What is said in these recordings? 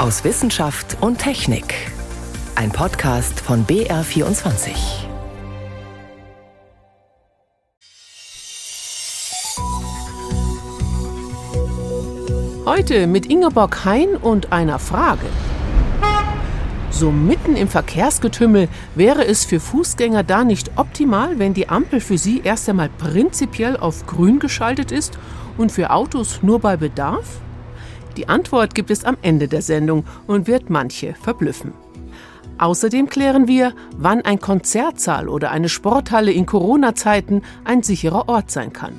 aus Wissenschaft und Technik. Ein Podcast von BR24. Heute mit Ingeborg Hein und einer Frage. So mitten im Verkehrsgetümmel wäre es für Fußgänger da nicht optimal, wenn die Ampel für sie erst einmal prinzipiell auf grün geschaltet ist und für Autos nur bei Bedarf? Die Antwort gibt es am Ende der Sendung und wird manche verblüffen. Außerdem klären wir, wann ein Konzertsaal oder eine Sporthalle in Corona-Zeiten ein sicherer Ort sein kann.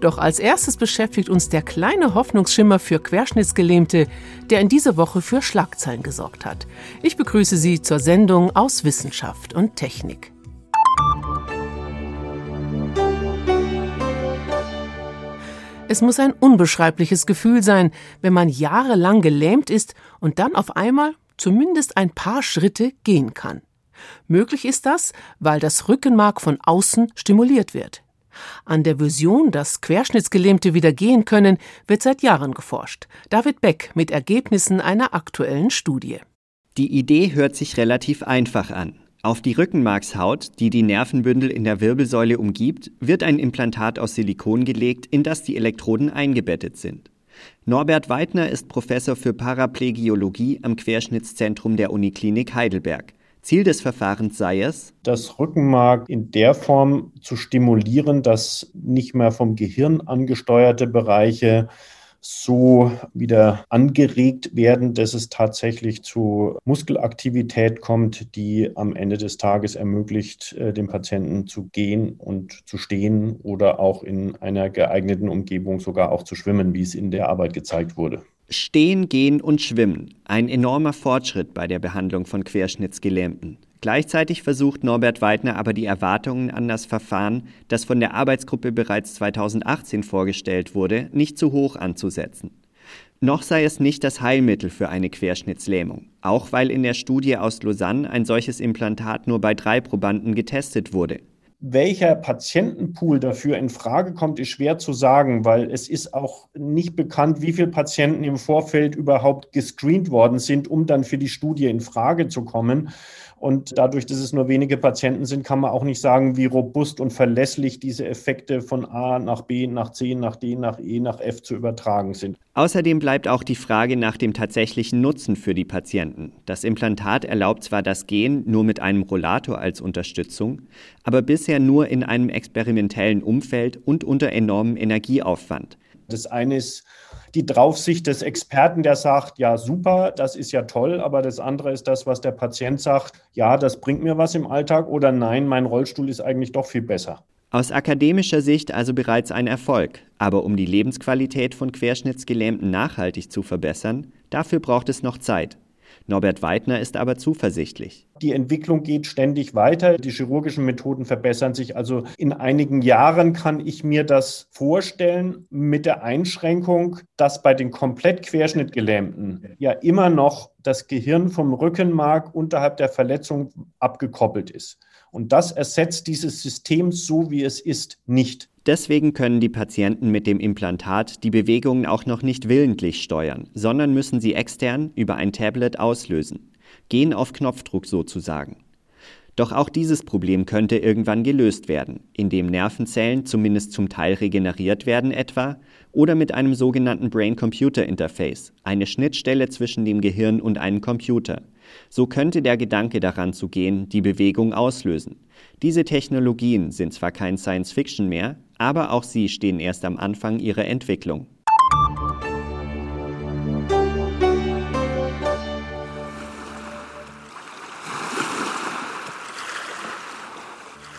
Doch als erstes beschäftigt uns der kleine Hoffnungsschimmer für Querschnittsgelähmte, der in dieser Woche für Schlagzeilen gesorgt hat. Ich begrüße Sie zur Sendung aus Wissenschaft und Technik. Es muss ein unbeschreibliches Gefühl sein, wenn man jahrelang gelähmt ist und dann auf einmal zumindest ein paar Schritte gehen kann. Möglich ist das, weil das Rückenmark von außen stimuliert wird. An der Vision, dass Querschnittsgelähmte wieder gehen können, wird seit Jahren geforscht. David Beck mit Ergebnissen einer aktuellen Studie. Die Idee hört sich relativ einfach an. Auf die Rückenmarkshaut, die die Nervenbündel in der Wirbelsäule umgibt, wird ein Implantat aus Silikon gelegt, in das die Elektroden eingebettet sind. Norbert Weidner ist Professor für Paraplegiologie am Querschnittszentrum der Uniklinik Heidelberg. Ziel des Verfahrens sei es, das Rückenmark in der Form zu stimulieren, dass nicht mehr vom Gehirn angesteuerte Bereiche so wieder angeregt werden, dass es tatsächlich zu Muskelaktivität kommt, die am Ende des Tages ermöglicht, äh, dem Patienten zu gehen und zu stehen oder auch in einer geeigneten Umgebung sogar auch zu schwimmen, wie es in der Arbeit gezeigt wurde. Stehen, Gehen und Schwimmen. Ein enormer Fortschritt bei der Behandlung von Querschnittsgelähmten. Gleichzeitig versucht Norbert Weidner aber die Erwartungen an das Verfahren, das von der Arbeitsgruppe bereits 2018 vorgestellt wurde, nicht zu hoch anzusetzen. Noch sei es nicht das Heilmittel für eine Querschnittslähmung, auch weil in der Studie aus Lausanne ein solches Implantat nur bei drei Probanden getestet wurde. Welcher Patientenpool dafür in Frage kommt, ist schwer zu sagen, weil es ist auch nicht bekannt, wie viele Patienten im Vorfeld überhaupt gescreent worden sind, um dann für die Studie in Frage zu kommen. Und dadurch, dass es nur wenige Patienten sind, kann man auch nicht sagen, wie robust und verlässlich diese Effekte von A nach B, nach C, nach D, nach E, nach F zu übertragen sind. Außerdem bleibt auch die Frage nach dem tatsächlichen Nutzen für die Patienten. Das Implantat erlaubt zwar das Gehen nur mit einem Rollator als Unterstützung, aber bisher nur in einem experimentellen Umfeld und unter enormem Energieaufwand. Das eine ist die Draufsicht des Experten, der sagt, ja, super, das ist ja toll, aber das andere ist das, was der Patient sagt, ja, das bringt mir was im Alltag oder nein, mein Rollstuhl ist eigentlich doch viel besser. Aus akademischer Sicht also bereits ein Erfolg, aber um die Lebensqualität von Querschnittsgelähmten nachhaltig zu verbessern, dafür braucht es noch Zeit. Norbert Weidner ist aber zuversichtlich. Die Entwicklung geht ständig weiter. Die chirurgischen Methoden verbessern sich. Also in einigen Jahren kann ich mir das vorstellen mit der Einschränkung, dass bei den komplett Querschnittgelähmten ja immer noch das Gehirn vom Rückenmark unterhalb der Verletzung abgekoppelt ist. Und das ersetzt dieses System so, wie es ist, nicht. Deswegen können die Patienten mit dem Implantat die Bewegungen auch noch nicht willentlich steuern, sondern müssen sie extern über ein Tablet auslösen. Gehen auf Knopfdruck sozusagen. Doch auch dieses Problem könnte irgendwann gelöst werden, indem Nervenzellen zumindest zum Teil regeneriert werden etwa oder mit einem sogenannten Brain-Computer-Interface, eine Schnittstelle zwischen dem Gehirn und einem Computer. So könnte der Gedanke daran zu gehen, die Bewegung auslösen. Diese Technologien sind zwar kein Science Fiction mehr, aber auch sie stehen erst am Anfang ihrer Entwicklung.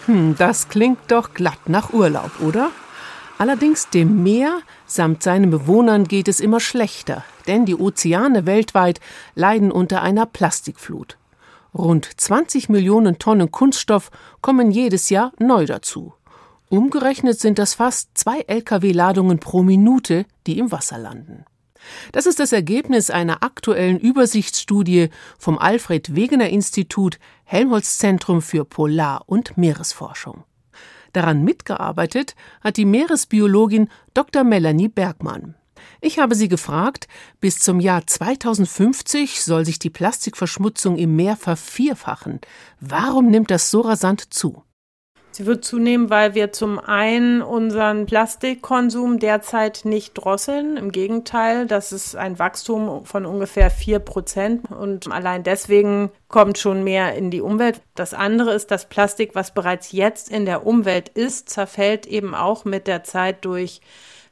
Hm, das klingt doch glatt nach Urlaub, oder? Allerdings dem Meer samt seinen Bewohnern geht es immer schlechter, denn die Ozeane weltweit leiden unter einer Plastikflut. Rund 20 Millionen Tonnen Kunststoff kommen jedes Jahr neu dazu. Umgerechnet sind das fast zwei Lkw-Ladungen pro Minute, die im Wasser landen. Das ist das Ergebnis einer aktuellen Übersichtsstudie vom Alfred Wegener Institut Helmholtz Zentrum für Polar- und Meeresforschung. Daran mitgearbeitet hat die Meeresbiologin Dr. Melanie Bergmann. Ich habe sie gefragt, bis zum Jahr 2050 soll sich die Plastikverschmutzung im Meer vervierfachen. Warum nimmt das so rasant zu? Sie wird zunehmen, weil wir zum einen unseren Plastikkonsum derzeit nicht drosseln. Im Gegenteil, das ist ein Wachstum von ungefähr vier Prozent und allein deswegen kommt schon mehr in die Umwelt. Das andere ist, dass Plastik, was bereits jetzt in der Umwelt ist, zerfällt eben auch mit der Zeit durch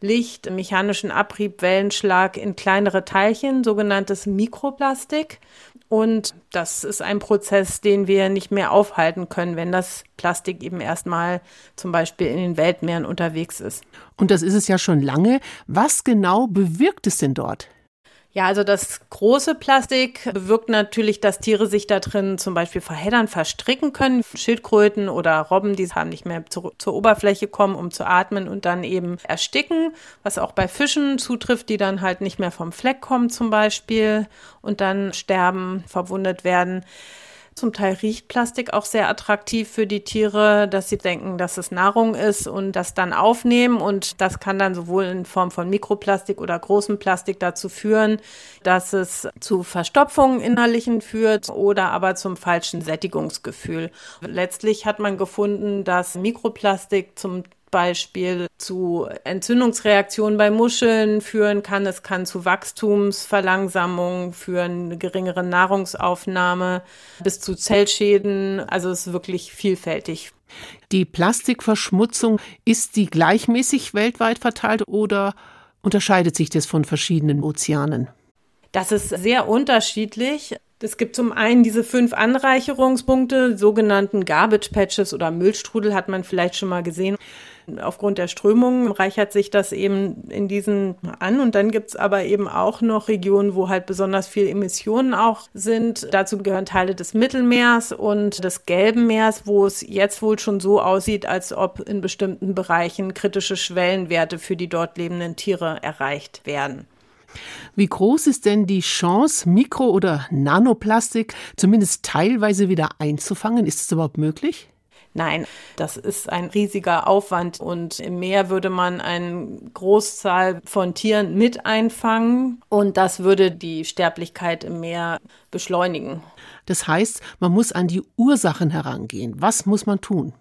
Licht, mechanischen Abrieb, Wellenschlag in kleinere Teilchen, sogenanntes Mikroplastik. Und das ist ein Prozess, den wir nicht mehr aufhalten können, wenn das Plastik eben erstmal zum Beispiel in den Weltmeeren unterwegs ist. Und das ist es ja schon lange. Was genau bewirkt es denn dort? Ja, also das große Plastik bewirkt natürlich, dass Tiere sich da drin zum Beispiel verheddern, verstricken können. Schildkröten oder Robben, die haben nicht mehr zu, zur Oberfläche kommen, um zu atmen und dann eben ersticken, was auch bei Fischen zutrifft, die dann halt nicht mehr vom Fleck kommen zum Beispiel und dann sterben, verwundet werden. Zum Teil riecht Plastik auch sehr attraktiv für die Tiere, dass sie denken, dass es Nahrung ist und das dann aufnehmen. Und das kann dann sowohl in Form von Mikroplastik oder großem Plastik dazu führen, dass es zu Verstopfungen innerlichen führt oder aber zum falschen Sättigungsgefühl. Letztlich hat man gefunden, dass Mikroplastik zum Beispiel zu Entzündungsreaktionen bei Muscheln führen kann. Es kann zu Wachstumsverlangsamung führen, geringere Nahrungsaufnahme bis zu Zellschäden. Also es ist wirklich vielfältig. Die Plastikverschmutzung, ist die gleichmäßig weltweit verteilt oder unterscheidet sich das von verschiedenen Ozeanen? Das ist sehr unterschiedlich. Es gibt zum einen diese fünf Anreicherungspunkte, sogenannten Garbage Patches oder Müllstrudel hat man vielleicht schon mal gesehen. Aufgrund der Strömungen reichert sich das eben in diesen an. Und dann gibt es aber eben auch noch Regionen, wo halt besonders viel Emissionen auch sind. Dazu gehören Teile des Mittelmeers und des Gelben Meers, wo es jetzt wohl schon so aussieht, als ob in bestimmten Bereichen kritische Schwellenwerte für die dort lebenden Tiere erreicht werden. Wie groß ist denn die Chance, Mikro- oder Nanoplastik zumindest teilweise wieder einzufangen? Ist es überhaupt möglich? Nein, das ist ein riesiger Aufwand und im Meer würde man eine Großzahl von Tieren mit einfangen und das würde die Sterblichkeit im Meer beschleunigen. Das heißt, man muss an die Ursachen herangehen. Was muss man tun?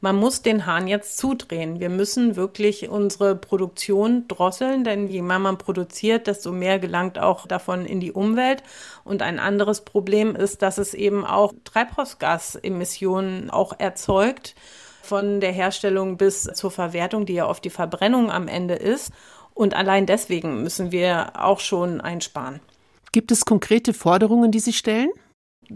Man muss den Hahn jetzt zudrehen. Wir müssen wirklich unsere Produktion drosseln, denn je mehr man produziert, desto mehr gelangt auch davon in die Umwelt. Und ein anderes Problem ist, dass es eben auch Treibhausgasemissionen auch erzeugt von der Herstellung bis zur Verwertung, die ja oft die Verbrennung am Ende ist. Und allein deswegen müssen wir auch schon einsparen. Gibt es konkrete Forderungen, die Sie stellen?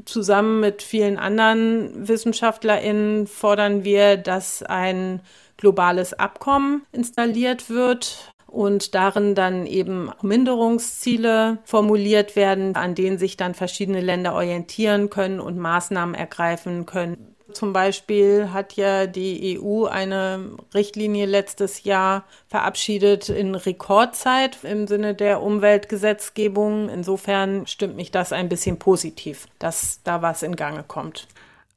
Zusammen mit vielen anderen WissenschaftlerInnen fordern wir, dass ein globales Abkommen installiert wird und darin dann eben Minderungsziele formuliert werden, an denen sich dann verschiedene Länder orientieren können und Maßnahmen ergreifen können, zum Beispiel hat ja die EU eine Richtlinie letztes Jahr verabschiedet in Rekordzeit im Sinne der Umweltgesetzgebung. Insofern stimmt mich das ein bisschen positiv, dass da was in Gange kommt.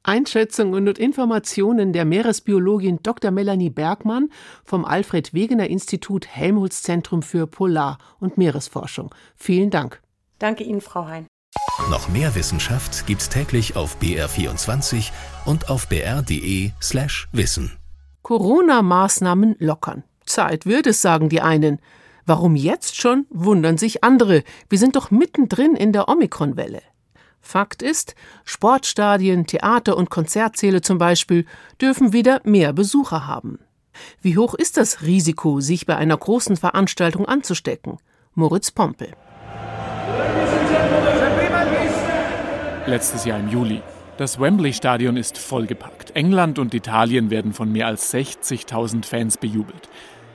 Einschätzungen und Informationen der Meeresbiologin Dr. Melanie Bergmann vom Alfred Wegener Institut Helmholtz Zentrum für Polar- und Meeresforschung. Vielen Dank. Danke Ihnen, Frau Hein. Noch mehr Wissenschaft gibt's täglich auf BR24 und auf br.de/slash wissen. Corona-Maßnahmen lockern. Zeit wird es, sagen die einen. Warum jetzt schon, wundern sich andere. Wir sind doch mittendrin in der Omikron-Welle. Fakt ist, Sportstadien, Theater und Konzertsäle zum Beispiel dürfen wieder mehr Besucher haben. Wie hoch ist das Risiko, sich bei einer großen Veranstaltung anzustecken? Moritz Pompel. Letztes Jahr im Juli. Das Wembley-Stadion ist vollgepackt. England und Italien werden von mehr als 60.000 Fans bejubelt.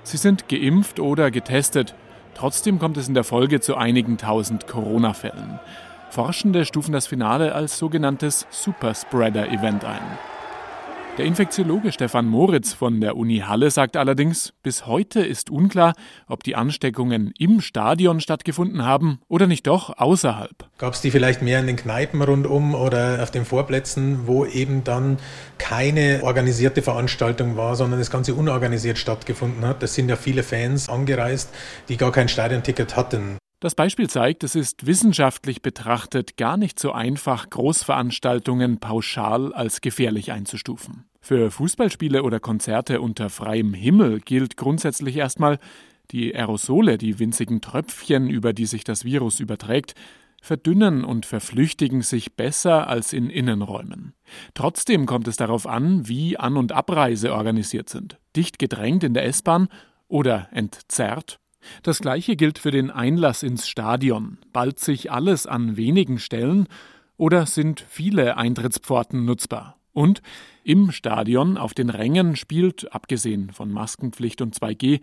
Sie sind geimpft oder getestet. Trotzdem kommt es in der Folge zu einigen tausend Corona-Fällen. Forschende stufen das Finale als sogenanntes Superspreader-Event ein. Der Infektiologe Stefan Moritz von der Uni Halle sagt allerdings, bis heute ist unklar, ob die Ansteckungen im Stadion stattgefunden haben oder nicht doch außerhalb. Gab es die vielleicht mehr in den Kneipen rundum oder auf den Vorplätzen, wo eben dann keine organisierte Veranstaltung war, sondern das Ganze unorganisiert stattgefunden hat? Das sind ja viele Fans angereist, die gar kein Stadionticket hatten. Das Beispiel zeigt, es ist wissenschaftlich betrachtet gar nicht so einfach, Großveranstaltungen pauschal als gefährlich einzustufen. Für Fußballspiele oder Konzerte unter freiem Himmel gilt grundsätzlich erstmal, die Aerosole, die winzigen Tröpfchen, über die sich das Virus überträgt, verdünnen und verflüchtigen sich besser als in Innenräumen. Trotzdem kommt es darauf an, wie An- und Abreise organisiert sind. Dicht gedrängt in der S-Bahn oder entzerrt das gleiche gilt für den Einlass ins Stadion. Ballt sich alles an wenigen Stellen oder sind viele Eintrittspforten nutzbar? Und im Stadion auf den Rängen spielt, abgesehen von Maskenpflicht und 2G,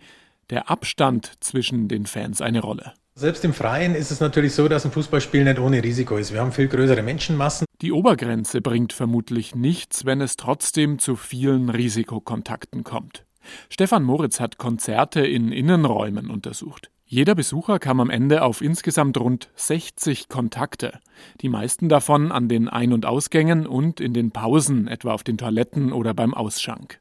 der Abstand zwischen den Fans eine Rolle. Selbst im Freien ist es natürlich so, dass ein Fußballspiel nicht ohne Risiko ist. Wir haben viel größere Menschenmassen. Die Obergrenze bringt vermutlich nichts, wenn es trotzdem zu vielen Risikokontakten kommt. Stefan Moritz hat Konzerte in Innenräumen untersucht. Jeder Besucher kam am Ende auf insgesamt rund 60 Kontakte, die meisten davon an den Ein- und Ausgängen und in den Pausen, etwa auf den Toiletten oder beim Ausschank.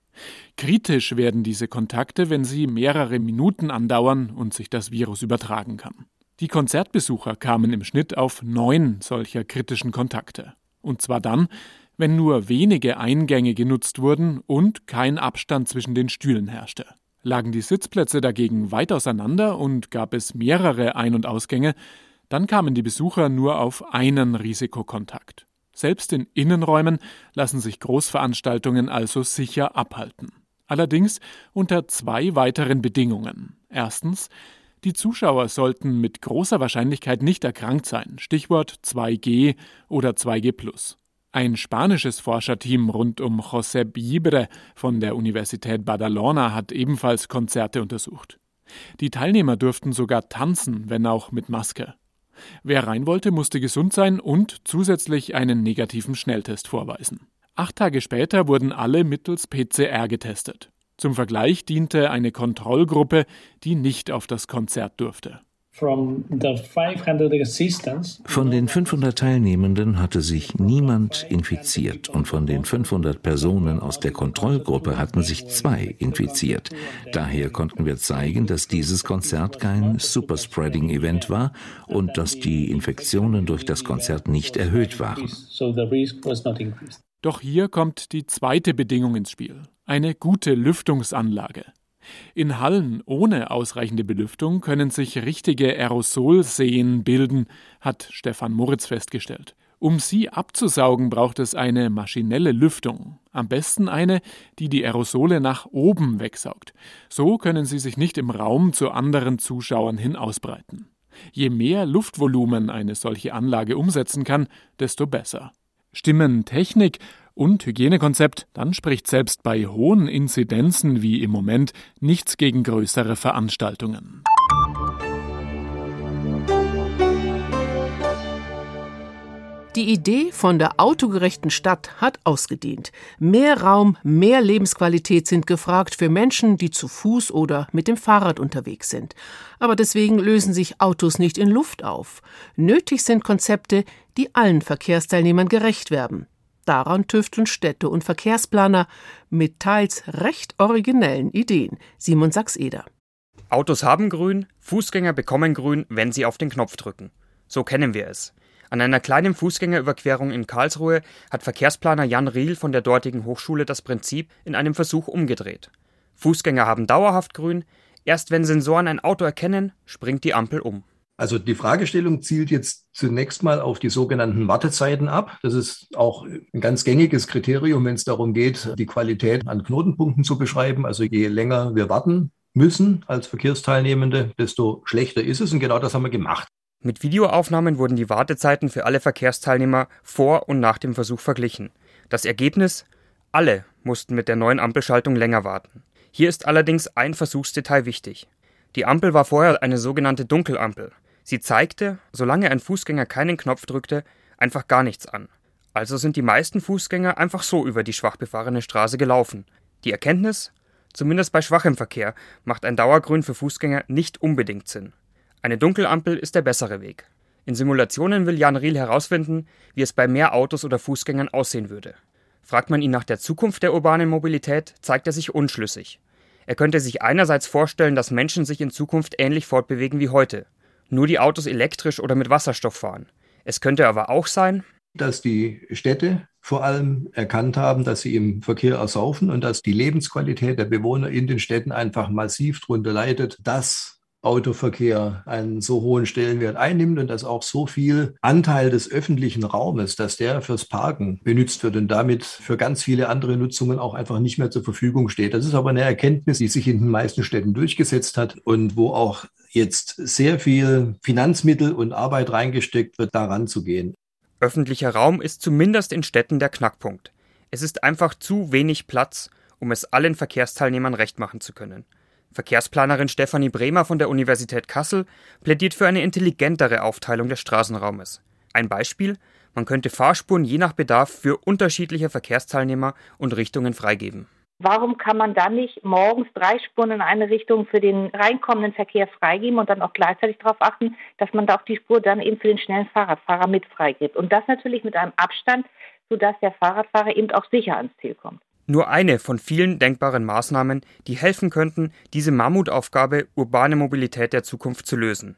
Kritisch werden diese Kontakte, wenn sie mehrere Minuten andauern und sich das Virus übertragen kann. Die Konzertbesucher kamen im Schnitt auf neun solcher kritischen Kontakte. Und zwar dann, wenn nur wenige Eingänge genutzt wurden und kein Abstand zwischen den Stühlen herrschte. Lagen die Sitzplätze dagegen weit auseinander und gab es mehrere Ein- und Ausgänge, dann kamen die Besucher nur auf einen Risikokontakt. Selbst in Innenräumen lassen sich Großveranstaltungen also sicher abhalten. Allerdings unter zwei weiteren Bedingungen. Erstens, die Zuschauer sollten mit großer Wahrscheinlichkeit nicht erkrankt sein. Stichwort 2G oder 2G. Ein spanisches Forscherteam rund um Josep Ibre von der Universität Badalona hat ebenfalls Konzerte untersucht. Die Teilnehmer durften sogar tanzen, wenn auch mit Maske. Wer rein wollte, musste gesund sein und zusätzlich einen negativen Schnelltest vorweisen. Acht Tage später wurden alle mittels PCR getestet. Zum Vergleich diente eine Kontrollgruppe, die nicht auf das Konzert durfte. Von den 500 Teilnehmenden hatte sich niemand infiziert und von den 500 Personen aus der Kontrollgruppe hatten sich zwei infiziert. Daher konnten wir zeigen, dass dieses Konzert kein Superspreading-Event war und dass die Infektionen durch das Konzert nicht erhöht waren. Doch hier kommt die zweite Bedingung ins Spiel. Eine gute Lüftungsanlage. In Hallen ohne ausreichende Belüftung können sich richtige Aerosolseen bilden, hat Stefan Moritz festgestellt. Um sie abzusaugen, braucht es eine maschinelle Lüftung. Am besten eine, die die Aerosole nach oben wegsaugt. So können sie sich nicht im Raum zu anderen Zuschauern hin ausbreiten. Je mehr Luftvolumen eine solche Anlage umsetzen kann, desto besser. Stimmen Technik und Hygienekonzept, dann spricht selbst bei hohen Inzidenzen wie im Moment nichts gegen größere Veranstaltungen. Die Idee von der autogerechten Stadt hat ausgedient. Mehr Raum, mehr Lebensqualität sind gefragt für Menschen, die zu Fuß oder mit dem Fahrrad unterwegs sind. Aber deswegen lösen sich Autos nicht in Luft auf. Nötig sind Konzepte, die allen Verkehrsteilnehmern gerecht werden. Daran tüfteln Städte und Verkehrsplaner mit teils recht originellen Ideen. Simon Sachs-Eder. Autos haben Grün, Fußgänger bekommen Grün, wenn sie auf den Knopf drücken. So kennen wir es. An einer kleinen Fußgängerüberquerung in Karlsruhe hat Verkehrsplaner Jan Riel von der dortigen Hochschule das Prinzip in einem Versuch umgedreht. Fußgänger haben dauerhaft Grün, erst wenn Sensoren ein Auto erkennen, springt die Ampel um. Also die Fragestellung zielt jetzt zunächst mal auf die sogenannten Wartezeiten ab. Das ist auch ein ganz gängiges Kriterium, wenn es darum geht, die Qualität an Knotenpunkten zu beschreiben. Also je länger wir warten müssen als Verkehrsteilnehmende, desto schlechter ist es. Und genau das haben wir gemacht. Mit Videoaufnahmen wurden die Wartezeiten für alle Verkehrsteilnehmer vor und nach dem Versuch verglichen. Das Ergebnis? Alle mussten mit der neuen Ampelschaltung länger warten. Hier ist allerdings ein Versuchsdetail wichtig. Die Ampel war vorher eine sogenannte Dunkelampel. Sie zeigte, solange ein Fußgänger keinen Knopf drückte, einfach gar nichts an. Also sind die meisten Fußgänger einfach so über die schwach befahrene Straße gelaufen. Die Erkenntnis? Zumindest bei schwachem Verkehr macht ein Dauergrün für Fußgänger nicht unbedingt Sinn. Eine Dunkelampel ist der bessere Weg. In Simulationen will Jan Riel herausfinden, wie es bei mehr Autos oder Fußgängern aussehen würde. Fragt man ihn nach der Zukunft der urbanen Mobilität, zeigt er sich unschlüssig. Er könnte sich einerseits vorstellen, dass Menschen sich in Zukunft ähnlich fortbewegen wie heute, nur die Autos elektrisch oder mit Wasserstoff fahren. Es könnte aber auch sein, dass die Städte vor allem erkannt haben, dass sie im Verkehr ersaufen und dass die Lebensqualität der Bewohner in den Städten einfach massiv darunter leidet, dass Autoverkehr einen so hohen Stellenwert einnimmt und dass auch so viel Anteil des öffentlichen Raumes, dass der fürs Parken benutzt wird und damit für ganz viele andere Nutzungen auch einfach nicht mehr zur Verfügung steht. Das ist aber eine Erkenntnis, die sich in den meisten Städten durchgesetzt hat und wo auch jetzt sehr viel Finanzmittel und Arbeit reingesteckt wird, daran zu gehen. Öffentlicher Raum ist zumindest in Städten der Knackpunkt. Es ist einfach zu wenig Platz, um es allen Verkehrsteilnehmern recht machen zu können. Verkehrsplanerin Stefanie Bremer von der Universität Kassel plädiert für eine intelligentere Aufteilung des Straßenraumes. Ein Beispiel, man könnte Fahrspuren je nach Bedarf für unterschiedliche Verkehrsteilnehmer und Richtungen freigeben. Warum kann man dann nicht morgens drei Spuren in eine Richtung für den reinkommenden Verkehr freigeben und dann auch gleichzeitig darauf achten, dass man da auch die Spur dann eben für den schnellen Fahrradfahrer mit freigibt? Und das natürlich mit einem Abstand, sodass der Fahrradfahrer eben auch sicher ans Ziel kommt. Nur eine von vielen denkbaren Maßnahmen, die helfen könnten, diese Mammutaufgabe urbane Mobilität der Zukunft zu lösen.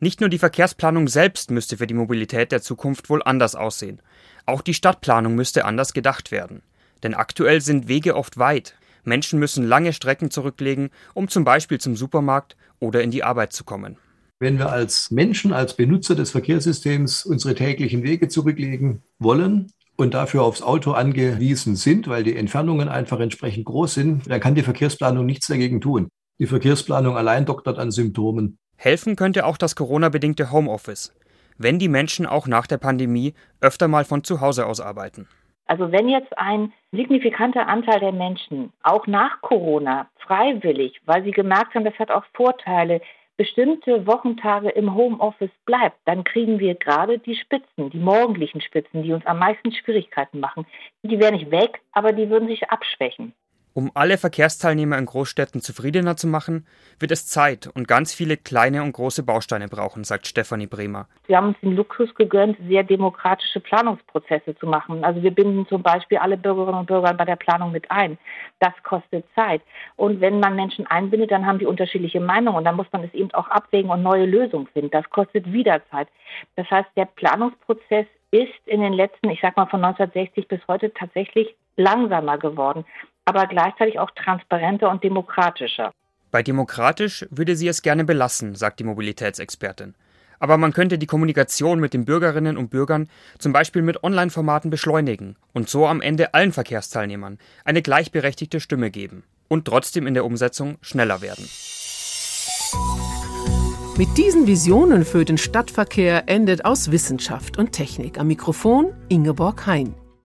Nicht nur die Verkehrsplanung selbst müsste für die Mobilität der Zukunft wohl anders aussehen, auch die Stadtplanung müsste anders gedacht werden. Denn aktuell sind Wege oft weit. Menschen müssen lange Strecken zurücklegen, um zum Beispiel zum Supermarkt oder in die Arbeit zu kommen. Wenn wir als Menschen, als Benutzer des Verkehrssystems unsere täglichen Wege zurücklegen wollen und dafür aufs Auto angewiesen sind, weil die Entfernungen einfach entsprechend groß sind, dann kann die Verkehrsplanung nichts dagegen tun. Die Verkehrsplanung allein doktert an Symptomen. Helfen könnte auch das Corona-bedingte Homeoffice, wenn die Menschen auch nach der Pandemie öfter mal von zu Hause aus arbeiten. Also wenn jetzt ein signifikanter Anteil der Menschen auch nach Corona freiwillig, weil sie gemerkt haben, das hat auch Vorteile, bestimmte Wochentage im Homeoffice bleibt, dann kriegen wir gerade die Spitzen, die morgendlichen Spitzen, die uns am meisten Schwierigkeiten machen. Die wären nicht weg, aber die würden sich abschwächen. Um alle Verkehrsteilnehmer in Großstädten zufriedener zu machen, wird es Zeit und ganz viele kleine und große Bausteine brauchen, sagt Stefanie Bremer. Wir haben uns den Luxus gegönnt, sehr demokratische Planungsprozesse zu machen. Also wir binden zum Beispiel alle Bürgerinnen und Bürger bei der Planung mit ein. Das kostet Zeit. Und wenn man Menschen einbindet, dann haben die unterschiedliche Meinungen und dann muss man es eben auch abwägen und neue Lösungen finden. Das kostet wieder Zeit. Das heißt, der Planungsprozess ist in den letzten, ich sag mal von 1960 bis heute tatsächlich langsamer geworden aber gleichzeitig auch transparenter und demokratischer. Bei demokratisch würde sie es gerne belassen, sagt die Mobilitätsexpertin. Aber man könnte die Kommunikation mit den Bürgerinnen und Bürgern zum Beispiel mit Online-Formaten beschleunigen und so am Ende allen Verkehrsteilnehmern eine gleichberechtigte Stimme geben und trotzdem in der Umsetzung schneller werden. Mit diesen Visionen für den Stadtverkehr endet aus Wissenschaft und Technik. Am Mikrofon Ingeborg Hein.